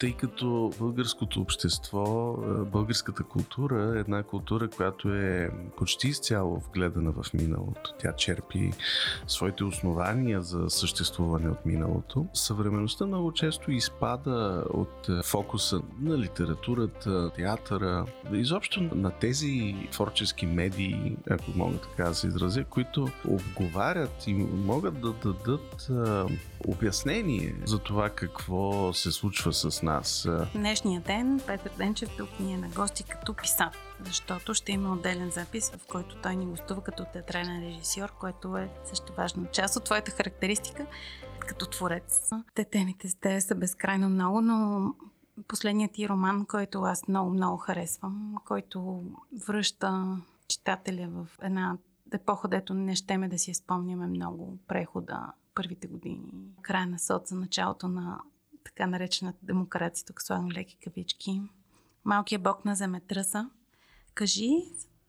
тъй като българското общество, българската култура е една култура, която е почти изцяло вгледана в миналото. Тя черпи своите основания за съществуване от миналото. Съвременността много често изпада от фокуса на литературата, театъра, изобщо на тези творчески медии, ако мога така да се изразя, които обговарят и могат да дадат обяснение за това какво се случва с нас. Днешния ден Петър Денчев тук ни е на гости като писател, защото ще има отделен запис, в който той ни гостува като театрален режисьор, което е също важна част от твоята характеристика като творец. Те темите с те са безкрайно много, но последният ти роман, който аз много-много харесвам, който връща читателя в една епоха, дето не щеме да си спомняме много прехода първите години, края на соца, началото на така наречената демокрация, тук слагам леки кавички. Малкия бог на земетръса. Кажи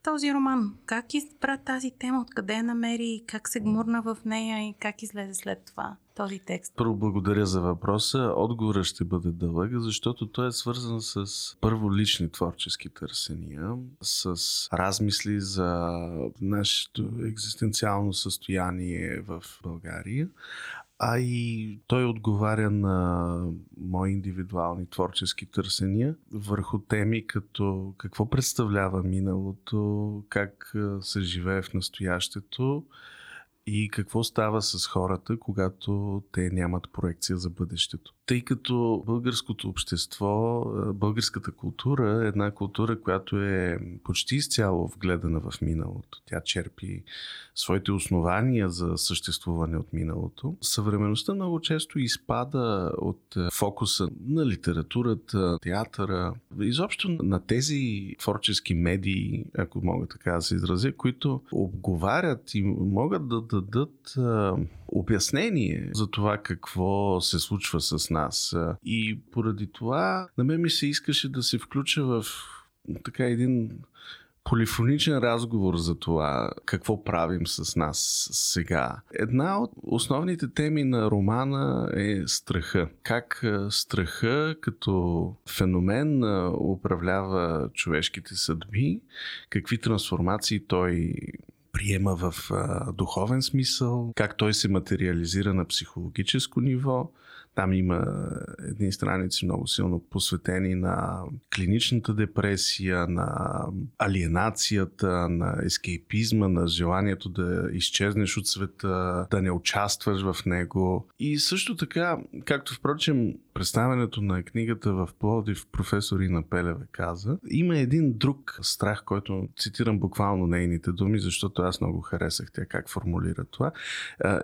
този роман, как избра тази тема, откъде я намери, как се гмурна в нея и как излезе след това този текст? Първо благодаря за въпроса. Отговорът ще бъде дълъг, защото той е свързан с първо лични творчески търсения, с размисли за нашето екзистенциално състояние в България, а и той отговаря на мои индивидуални творчески търсения върху теми като какво представлява миналото, как се живее в настоящето, и какво става с хората, когато те нямат проекция за бъдещето. Тъй като българското общество, българската култура е една култура, която е почти изцяло вгледана в миналото. Тя черпи своите основания за съществуване от миналото. Съвременността много често изпада от фокуса на литературата, театъра, изобщо на тези творчески медии, ако мога така да се изразя, които обговарят и могат да дадат а, обяснение за това какво се случва с нас. И поради това на мен ми се искаше да се включа в така един полифоничен разговор за това какво правим с нас сега. Една от основните теми на романа е страха. Как страха като феномен управлява човешките съдби, какви трансформации той приема в а, духовен смисъл, как той се материализира на психологическо ниво. Там има едни страници много силно посветени на клиничната депресия, на алиенацията, на ескейпизма, на желанието да изчезнеш от света, да не участваш в него. И също така, както впрочем представянето на книгата в Плодив професор Ина Пелева каза, има един друг страх, който цитирам буквално нейните думи, защото аз много харесах тя как формулира това.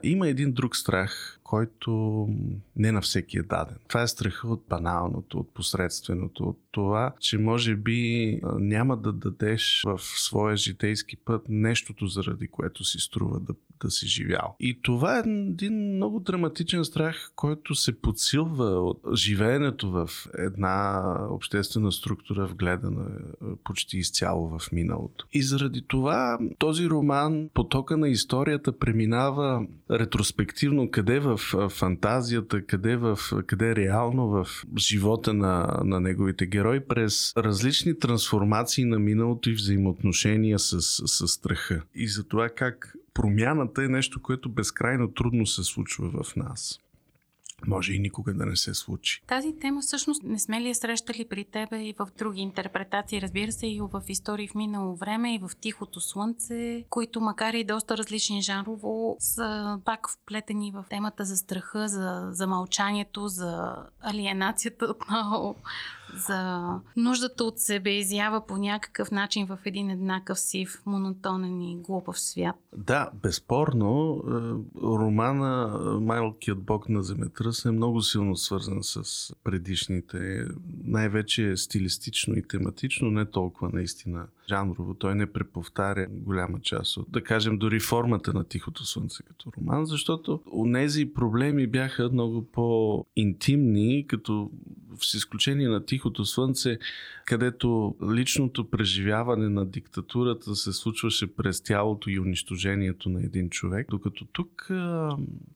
Има един друг страх, който не на всеки е даден. Това е страха от баналното, от посредственото, от това, че може би няма да дадеш в своя житейски път нещото, заради което си струва да, да си живял. И това е един много драматичен страх, който се подсилва от живеенето в една обществена структура, вгледана почти изцяло в миналото. И заради това този роман, потока на историята, преминава ретроспективно къде в фантазията, къде, в, къде реално в живота на, на неговите герои през различни трансформации на миналото и взаимоотношения с, с страха. И за това как промяната е нещо, което безкрайно трудно се случва в нас може и никога да не се случи. Тази тема всъщност не сме ли я срещали при тебе и в други интерпретации, разбира се, и в истории в минало време, и в Тихото слънце, които макар и доста различни жанрово, са пак вплетени в темата за страха, за, за мълчанието, за алиенацията отново, за нуждата от себе изява по някакъв начин в един еднакъв сив, монотонен и глупав свят. Да, безспорно, е, романа Малкият бог на земетръс е много силно свързан с предишните, най-вече стилистично и тематично, не толкова наистина жанрово. Той не преповтаря голяма част от, да кажем, дори формата на Тихото слънце като роман, защото у нези проблеми бяха много по-интимни, като с изключение на Тихото слънце, където личното преживяване на диктатурата се случваше през тялото и унищожението на един човек. Докато тук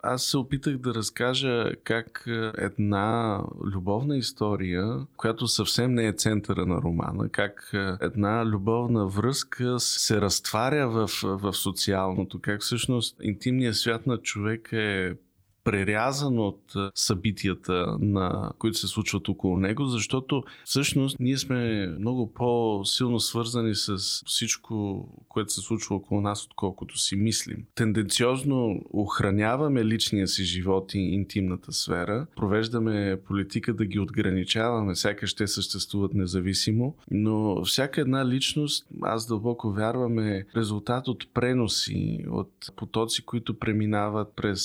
аз се опитах да разкажа как една любовна история, която съвсем не е центъра на романа, как една любовна връзка се разтваря в, в социалното, как всъщност интимният свят на човек е прерязан от събитията, на които се случват около него, защото всъщност ние сме много по-силно свързани с всичко, което се случва около нас, отколкото си мислим. Тенденциозно охраняваме личния си живот и интимната сфера, провеждаме политика да ги отграничаваме, сякаш те съществуват независимо, но всяка една личност, аз дълбоко вярвам, е резултат от преноси, от потоци, които преминават през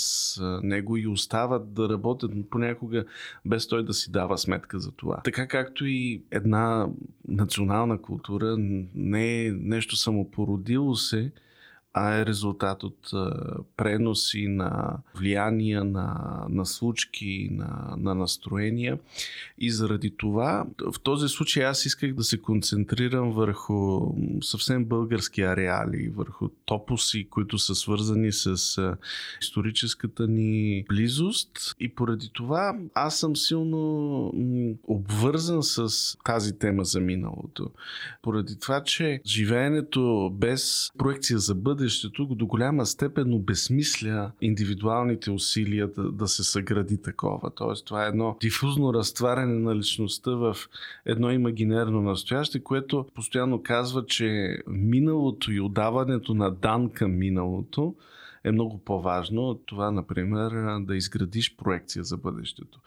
него него и остават да работят понякога без той да си дава сметка за това. Така както и една национална култура не е нещо самопородило се, а е резултат от преноси на влияния, на, на случки, на, на настроения. И заради това, в този случай аз исках да се концентрирам върху съвсем български ареали, върху топоси, които са свързани с историческата ни близост. И поради това аз съм силно обвързан с тази тема за миналото. Поради това, че живеенето без проекция за бъдеще бъдещето до голяма степен обесмисля индивидуалните усилия да, да се съгради такова. Тоест, това е едно дифузно разтваряне на личността в едно имагинерно настояще, което постоянно казва, че миналото и отдаването на дан към миналото е много по-важно това, например, да изградиш проекция за бъдещето.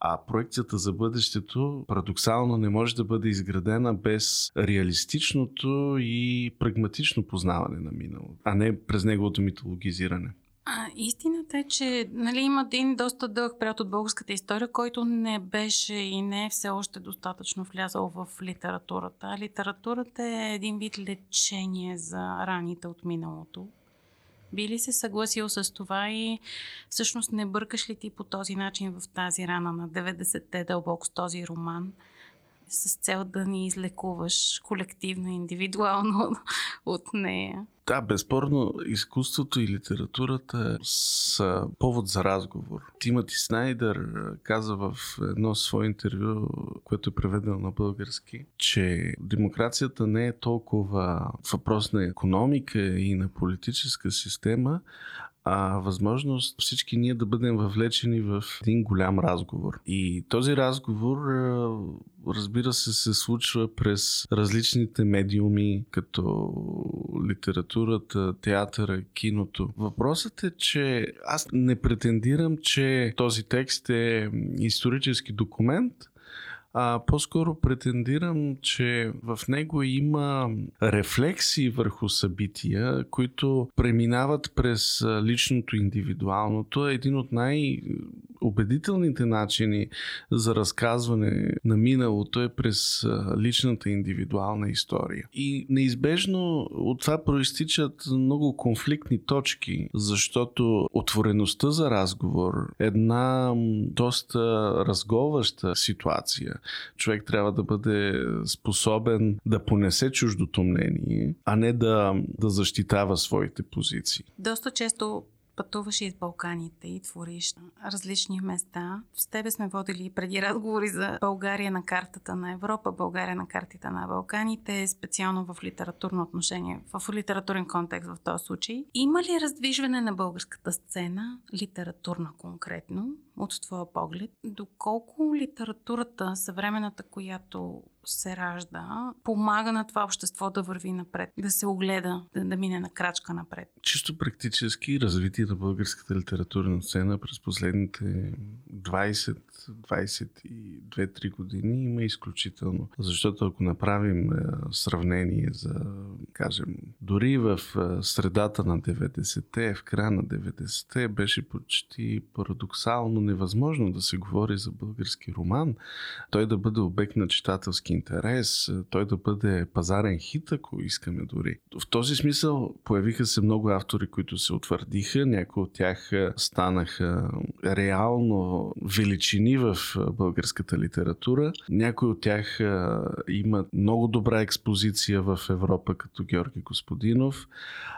А проекцията за бъдещето парадоксално не може да бъде изградена без реалистичното и прагматично познаване на миналото, а не през неговото митологизиране. А, истината е, че нали, има един доста дълъг период от българската история, който не беше и не е все още достатъчно влязал в литературата. Литературата е един вид лечение за раните от миналото. Би ли се съгласил с това и всъщност не бъркаш ли ти по този начин в тази рана на 90-те дълбоко с този роман? с цел да ни излекуваш колективно, индивидуално от нея. Да, безспорно, изкуството и литературата са повод за разговор. Тимати Снайдер каза в едно свое интервю, което е преведено на български, че демокрацията не е толкова въпрос на економика и на политическа система, а възможност всички ние да бъдем въвлечени в един голям разговор. И този разговор, разбира се, се случва през различните медиуми, като литературата, театъра, киното. Въпросът е, че аз не претендирам, че този текст е исторически документ, а по-скоро претендирам, че в него има рефлексии върху събития, които преминават през личното индивидуалното. Един от най- убедителните начини за разказване на миналото е през личната индивидуална история. И неизбежно от това проистичат много конфликтни точки, защото отвореността за разговор е една доста разговаща ситуация. Човек трябва да бъде способен да понесе чуждото мнение, а не да, да защитава своите позиции. Доста често пътуваш из Балканите и твориш различни места. С тебе сме водили преди разговори за България на картата на Европа, България на картите на Балканите, специално в литературно отношение, в литературен контекст в този случай. Има ли раздвижване на българската сцена, литературна конкретно, от твоя поглед? Доколко литературата, съвременната, която се ражда, помага на това общество да върви напред, да се огледа, да, да мине на крачка напред. Чисто практически развитие на българската литературна сцена през последните 20 22-3 години има изключително. Защото ако направим е, сравнение за, кажем, дори в е, средата на 90-те, в края на 90-те беше почти парадоксално невъзможно да се говори за български роман, той да бъде обект на читателски интерес, е, той да бъде пазарен хит, ако искаме дори. В този смисъл появиха се много автори, които се утвърдиха, някои от тях станаха реално величини в българската литература. Някои от тях имат много добра експозиция в Европа, като Георги Господинов.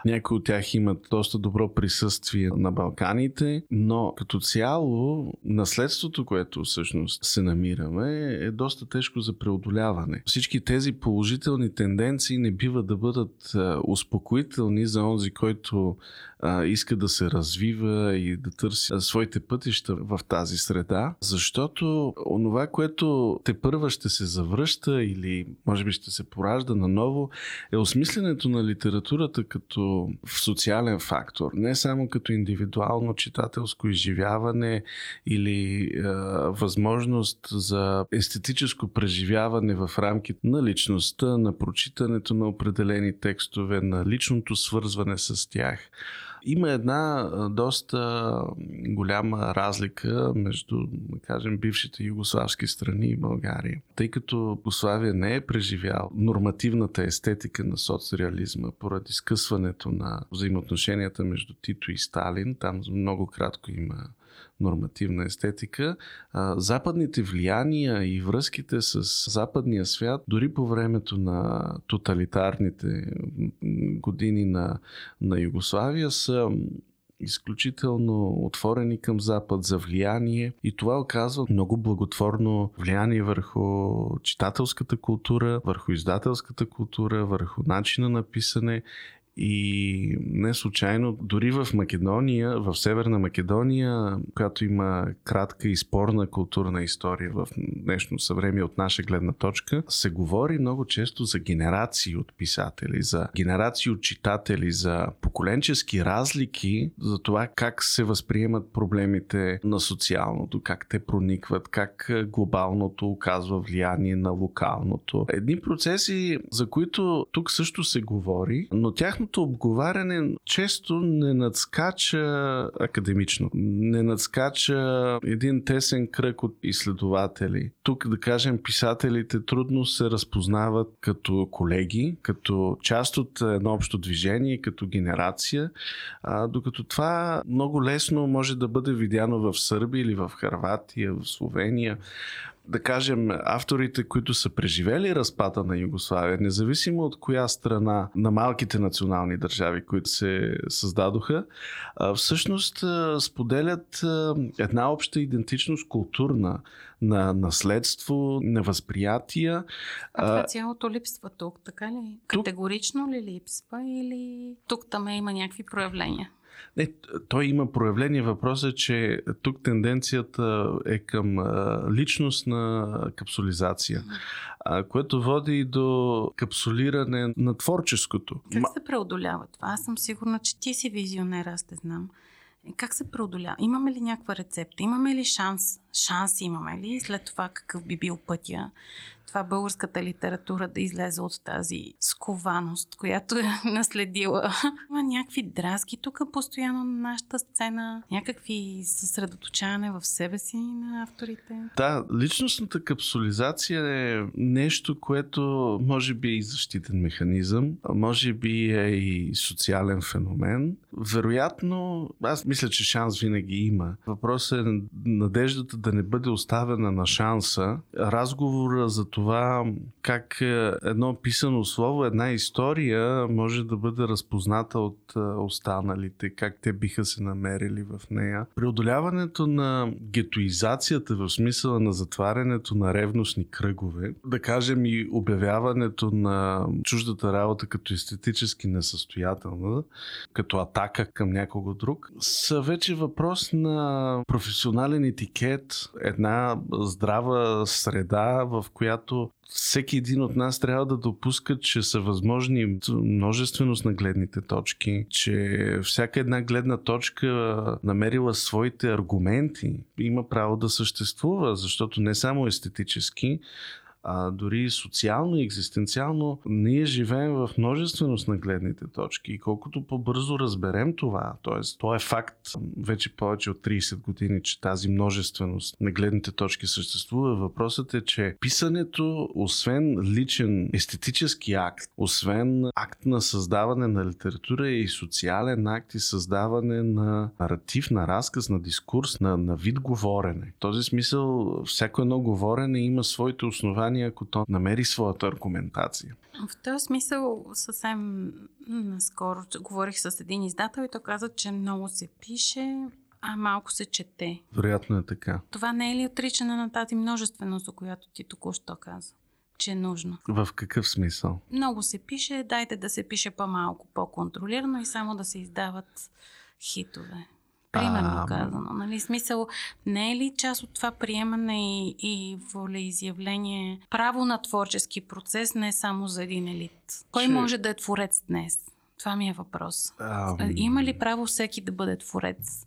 Някои от тях имат доста добро присъствие на Балканите, но като цяло наследството, което всъщност се намираме, е доста тежко за преодоляване. Всички тези положителни тенденции не бива да бъдат успокоителни за онзи, който а, иска да се развива и да търси своите пътища в тази среда, защото онова, което те първа ще се завръща или може би ще се поражда наново, е осмисленето на литературата като социален фактор, не само като индивидуално читателско изживяване или а, възможност за естетическо преживяване в рамките на личността, на прочитането на определени текстове, на личното свързване с тях. Има една доста голяма разлика между, да кажем, бившите югославски страни и България. Тъй като Югославия не е преживял нормативната естетика на соцреализма поради скъсването на взаимоотношенията между Тито и Сталин, там много кратко има нормативна естетика, западните влияния и връзките с западния свят, дори по времето на тоталитарните години на, на Югославия, са изключително отворени към Запад за влияние. И това оказва много благотворно влияние върху читателската култура, върху издателската култура, върху начина на писане и не случайно, дори в Македония, в Северна Македония, която има кратка и спорна културна история в днешно съвремие от наша гледна точка, се говори много често за генерации от писатели, за генерации от читатели, за поколенчески разлики, за това как се възприемат проблемите на социалното, как те проникват, как глобалното оказва влияние на локалното. Едни процеси, за които тук също се говори, но тяхното тяхното обговаряне често не надскача академично. Не надскача един тесен кръг от изследователи. Тук, да кажем, писателите трудно се разпознават като колеги, като част от едно общо движение, като генерация, а, докато това много лесно може да бъде видяно в Сърбия или в Харватия, в Словения да кажем, авторите, които са преживели разпада на Югославия, независимо от коя страна на малките национални държави, които се създадоха, всъщност споделят една обща идентичност културна на наследство, на възприятия. А това цялото липсва тук, така ли? Категорично ли липсва или тук там има някакви проявления? Не, той има проявление. Въпросът е, че тук тенденцията е към личностна капсулизация, което води до капсулиране на творческото. Как се преодолява това? Аз съм сигурна, че ти си визионер, аз те знам. Е, как се преодолява? Имаме ли някаква рецепта? Имаме ли шанс? Шанс имаме ли? След това какъв би бил пътя? Това българската литература да излезе от тази скованост, която е наследила. Има някакви дразги тук постоянно на нашата сцена, някакви съсредоточаване в себе си на авторите. Да, личностната капсулизация е нещо, което може би е и защитен механизъм, може би е и социален феномен. Вероятно, аз мисля, че шанс винаги има. Въпросът е надеждата да не бъде оставена на шанса. Разговора за това това как е, едно писано слово, една история може да бъде разпозната от е, останалите, как те биха се намерили в нея. Преодоляването на гетоизацията в смисъла на затварянето на ревностни кръгове, да кажем и обявяването на чуждата работа като естетически несъстоятелна, като атака към някого друг, са вече въпрос на професионален етикет, една здрава среда, в която която всеки един от нас трябва да допуска, че са възможни множественост на гледните точки, че всяка една гледна точка намерила своите аргументи, има право да съществува, защото не само естетически, а, дори социално и екзистенциално, ние живеем в множественост на гледните точки и колкото по-бързо разберем това, т.е. то е факт вече повече от 30 години, че тази множественост на гледните точки съществува. Въпросът е, че писането, освен личен естетически акт, освен акт на създаване на литература е и социален акт и създаване на наратив, на разказ, на дискурс, на, на вид говорене. В този смисъл, всяко едно говорене има своите основания, ако то намери своята аргументация. В този смисъл съвсем наскоро говорих с един издател и той каза, че много се пише, а малко се чете. Вероятно е така. Това не е ли отричане на тази множественост, за която ти току-що каза? че е нужно. В какъв смисъл? Много се пише, дайте да се пише по-малко, по-контролирано и само да се издават хитове. Примерно а... казано. Нали? Смисъл, не е ли част от това приемане и, и волеизявление право на творчески процес не е само за един елит? Кой че... може да е творец днес? Това ми е въпрос. А... Има ли право всеки да бъде творец?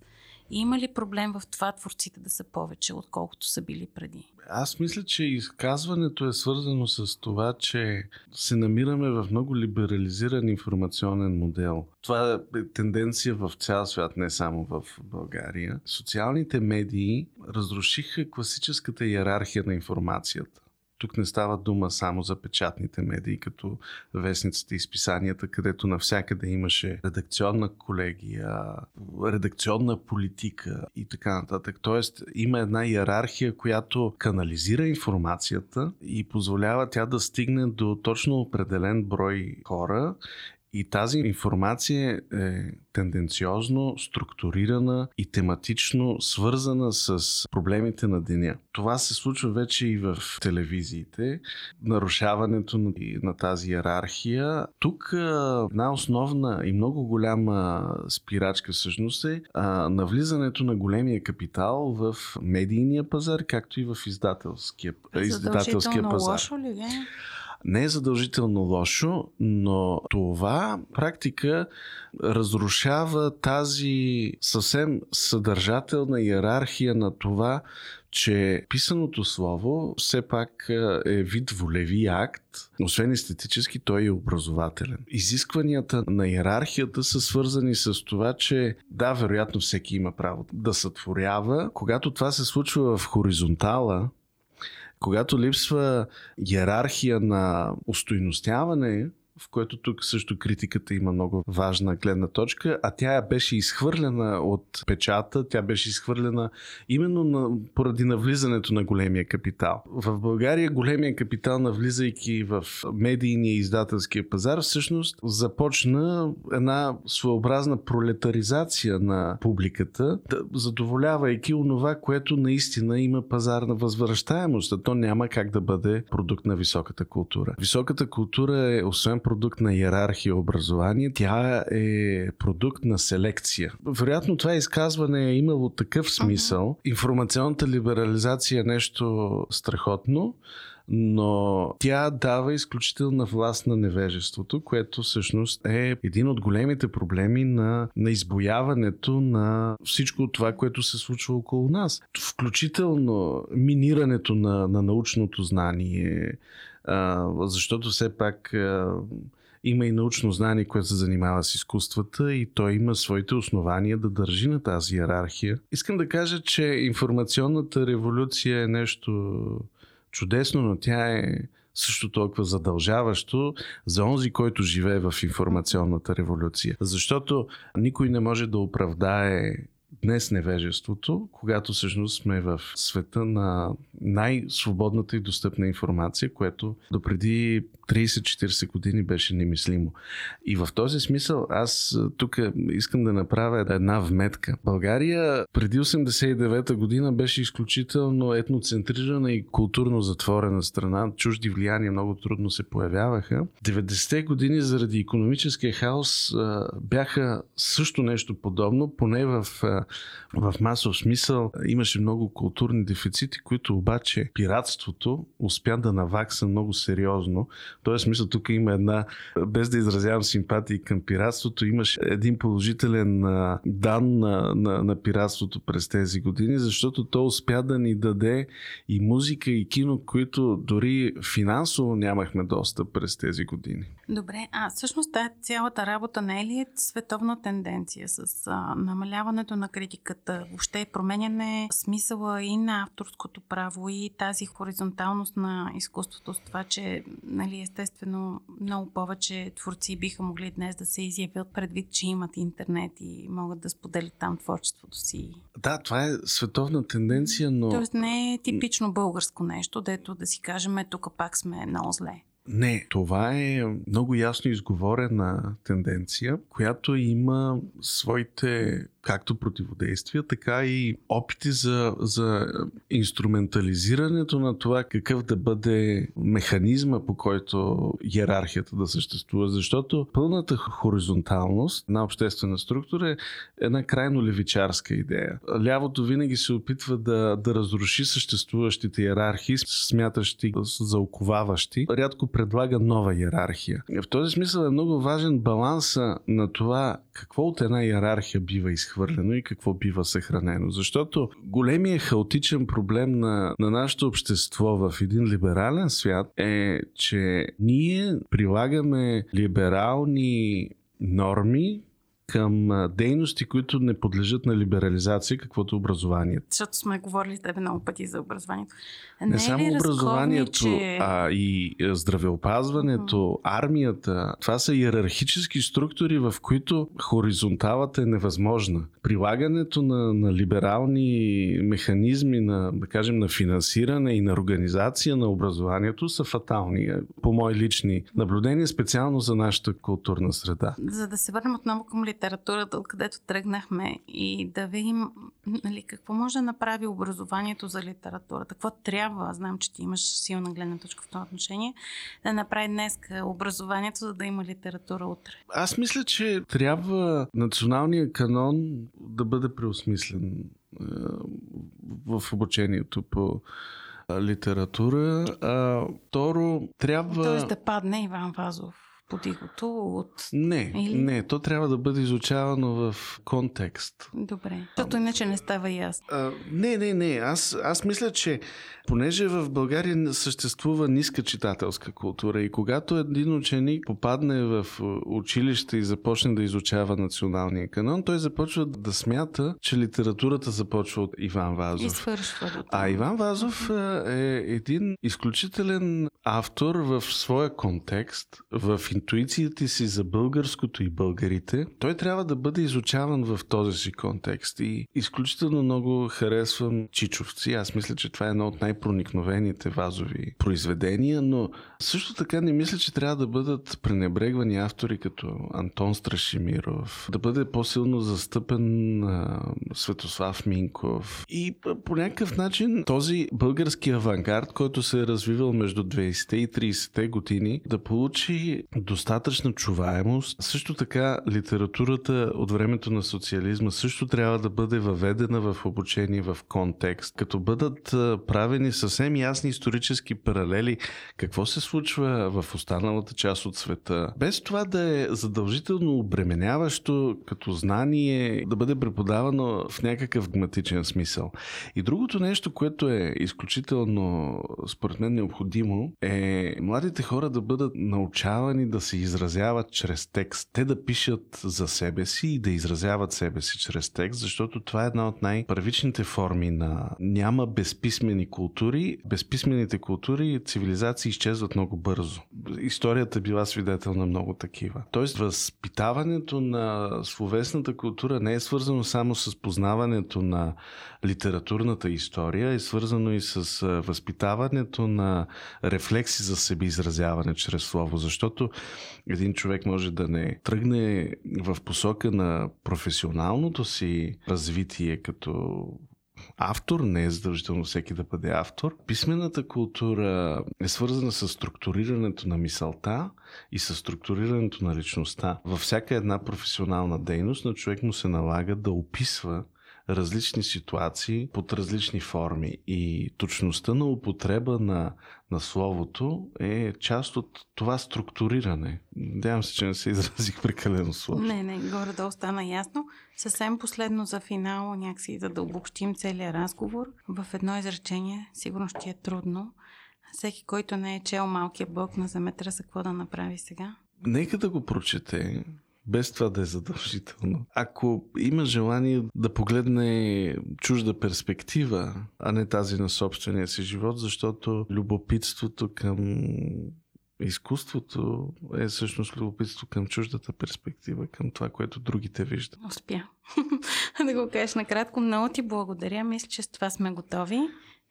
Има ли проблем в това творците да са повече, отколкото са били преди? Аз мисля, че изказването е свързано с това, че се намираме в много либерализиран информационен модел. Това е тенденция в цял свят, не само в България. Социалните медии разрушиха класическата иерархия на информацията. Тук не става дума само за печатните медии, като вестниците и списанията, където навсякъде имаше редакционна колегия, редакционна политика и така нататък. Тоест има една иерархия, която канализира информацията и позволява тя да стигне до точно определен брой хора и тази информация е тенденциозно структурирана и тематично свързана с проблемите на деня. Това се случва вече и в телевизиите. Нарушаването на, на тази иерархия. Тук една основна и много голяма спирачка всъщност е а, навлизането на големия капитал в медийния пазар, както и в издателския, издателския пазар. Лошо ли е? Не е задължително лошо, но това практика разрушава тази съвсем съдържателна иерархия на това, че писаното слово все пак е вид волеви акт, освен естетически, той е образователен. Изискванията на иерархията са свързани с това, че да, вероятно всеки има право да сътворява. Когато това се случва в хоризонтала, когато липсва иерархия на устойностяване, в което тук също критиката има много важна гледна точка, а тя беше изхвърлена от печата, тя беше изхвърлена именно на, поради навлизането на големия капитал. В България големия капитал, навлизайки в медийния издателския пазар, всъщност започна една своеобразна пролетаризация на публиката, задоволявайки онова, което наистина има пазарна възвръщаемост, а то няма как да бъде продукт на високата култура. Високата култура е, освен продукт на иерархия образование, тя е продукт на селекция. Вероятно това изказване е имало такъв смисъл. Информационната либерализация е нещо страхотно, но тя дава изключителна власт на невежеството, което всъщност е един от големите проблеми на, на избояването на всичко това, което се случва около нас. Включително минирането на, на научното знание, а, защото все пак а, има и научно знание, което се занимава с изкуствата и той има своите основания да държи на тази иерархия. Искам да кажа, че информационната революция е нещо чудесно, но тя е също толкова задължаващо за онзи, който живее в информационната революция. Защото никой не може да оправдае днес невежеството, когато всъщност сме в света на най-свободната и достъпна информация, което допреди 30-40 години беше немислимо. И в този смисъл аз тук искам да направя една вметка. България преди 89-та година беше изключително етноцентрирана и културно затворена страна. Чужди влияния много трудно се появяваха. 90-те години заради економическия хаос бяха също нещо подобно, поне в в масов смисъл. Имаше много културни дефицити, които обаче пиратството успя да навакса много сериозно. Този смисъл тук има една, без да изразявам симпатии към пиратството, имаше един положителен дан на, на, на пиратството през тези години, защото то успя да ни даде и музика, и кино, които дори финансово нямахме достъп през тези години. Добре, а всъщност тази цялата работа не е ли е световна тенденция с а, намаляването на критиката, въобще променяне смисъла и на авторското право и тази хоризонталност на изкуството с това, че нали, естествено много повече творци биха могли днес да се изявят предвид, че имат интернет и могат да споделят там творчеството си. Да, това е световна тенденция, но... Тоест не е типично българско нещо, дето да си кажем, тук пак сме много зле. Не, това е много ясно изговорена тенденция, която има своите както противодействия, така и опити за, за инструментализирането на това какъв да бъде механизма, по който иерархията да съществува. Защото пълната хоризонталност на обществена структура е една крайно левичарска идея. Лявото винаги се опитва да, да разруши съществуващите иерархии, смятащи за оковаващи. Рядко предлага нова иерархия. В този смисъл е много важен баланса на това какво от една иерархия бива изхвърлено изхвърлено и какво бива съхранено. Защото големият хаотичен проблем на, на нашето общество в един либерален свят е, че ние прилагаме либерални норми, към дейности, които не подлежат на либерализация, каквото образованието. Защото сме говорили с тебе много пъти за образованието. Не, не само образованието, че... а и здравеопазването, uh-huh. армията. Това са иерархически структури, в които хоризонталата е невъзможна. Прилагането на, на либерални механизми на, да кажем, на финансиране и на организация на образованието са фатални, по мои лични наблюдения, специално за нашата културна среда. За да се върнем отново към литературата, откъдето тръгнахме и да видим нали, какво може да направи образованието за литературата, какво трябва, знам, че ти имаш силна гледна точка в това отношение, да направи днес образованието, за да има литература утре. Аз мисля, че трябва националния канон да бъде преосмислен е, в обучението по литература. А, второ, трябва... Тоест да падне Иван Вазов подигото от... Не, Или? не, то трябва да бъде изучавано в контекст. Добре, защото иначе не става ясно. А, не, не, не, аз, аз мисля, че понеже в България съществува ниска читателска култура и когато един ученик попадне в училище и започне да изучава националния канон, той започва да смята, че литературата започва от Иван Вазов. И свършва. А Иван Вазов е един изключителен автор в своя контекст, в интуицията си за българското и българите, той трябва да бъде изучаван в този си контекст. И изключително много харесвам Чичовци. Аз мисля, че това е едно от най-проникновените вазови произведения, но също така не мисля, че трябва да бъдат пренебрегвани автори като Антон Страшимиров, да бъде по-силно застъпен а, Светослав Минков. И по някакъв начин този български авангард, който се е развивал между 20-те и 30-те години, да получи достатъчна чуваемост. Също така литературата от времето на социализма също трябва да бъде въведена в обучение в контекст, като бъдат правени съвсем ясни исторически паралели какво се случва в останалата част от света. Без това да е задължително обременяващо като знание, да бъде преподавано в някакъв гматичен смисъл. И другото нещо, което е изключително според мен необходимо, е младите хора да бъдат научавани да се изразяват чрез текст. Те да пишат за себе си и да изразяват себе си чрез текст, защото това е една от най-първичните форми на няма безписмени култури. Безписмените култури и цивилизации изчезват много бързо. Историята била свидетел на много такива. Тоест, възпитаването на словесната култура не е свързано само с познаването на литературната история, е свързано и с възпитаването на рефлекси за себе изразяване чрез слово, защото един човек може да не тръгне в посока на професионалното си развитие като автор, не е задължително всеки да бъде автор. Писмената култура е свързана с структурирането на мисълта и с структурирането на личността. Във всяка една професионална дейност на човек му се налага да описва различни ситуации под различни форми. И точността на употреба на, на словото е част от това структуриране. Надявам се, че не се изразих прекалено сложно. Не, не, горе-долу стана ясно. Съвсем последно за финал, някакси да, да обобщим целият разговор. В едно изречение, сигурно ще е трудно. Всеки, който не е чел малкия бог на заметра, за какво да направи сега? Нека да го прочете, без това да е задължително. Ако има желание да погледне чужда перспектива, а не тази на собствения си живот, защото любопитството към изкуството е всъщност любопитство към чуждата перспектива, към това, което другите виждат. Успя. да го кажеш накратко. Много ти благодаря. Мисля, че с това сме готови.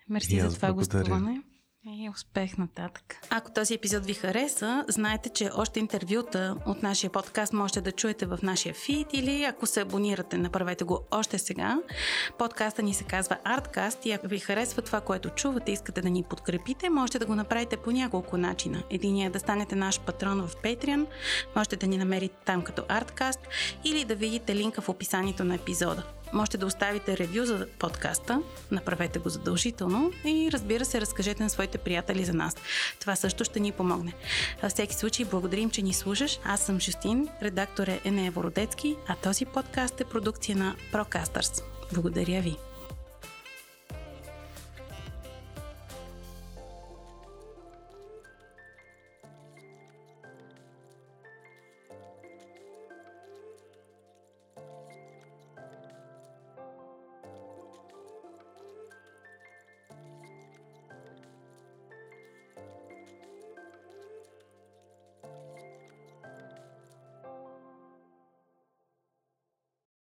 Мерси за това благодаря. гостуване. И успех нататък. Ако този епизод ви хареса, знаете, че още интервюта от нашия подкаст можете да чуете в нашия фид или ако се абонирате, направете го още сега. Подкаста ни се казва Artcast и ако ви харесва това, което чувате, искате да ни подкрепите, можете да го направите по няколко начина. Единият е да станете наш патрон в Patreon, можете да ни намерите там като Artcast или да видите линка в описанието на епизода. Можете да оставите ревю за подкаста, направете го задължително и разбира се, разкажете на своите приятели за нас. Това също ще ни помогне. Във всеки случай, благодарим, че ни слушаш. Аз съм Жустин, редактор е Енея Вородецки, а този подкаст е продукция на Procasters. Благодаря ви!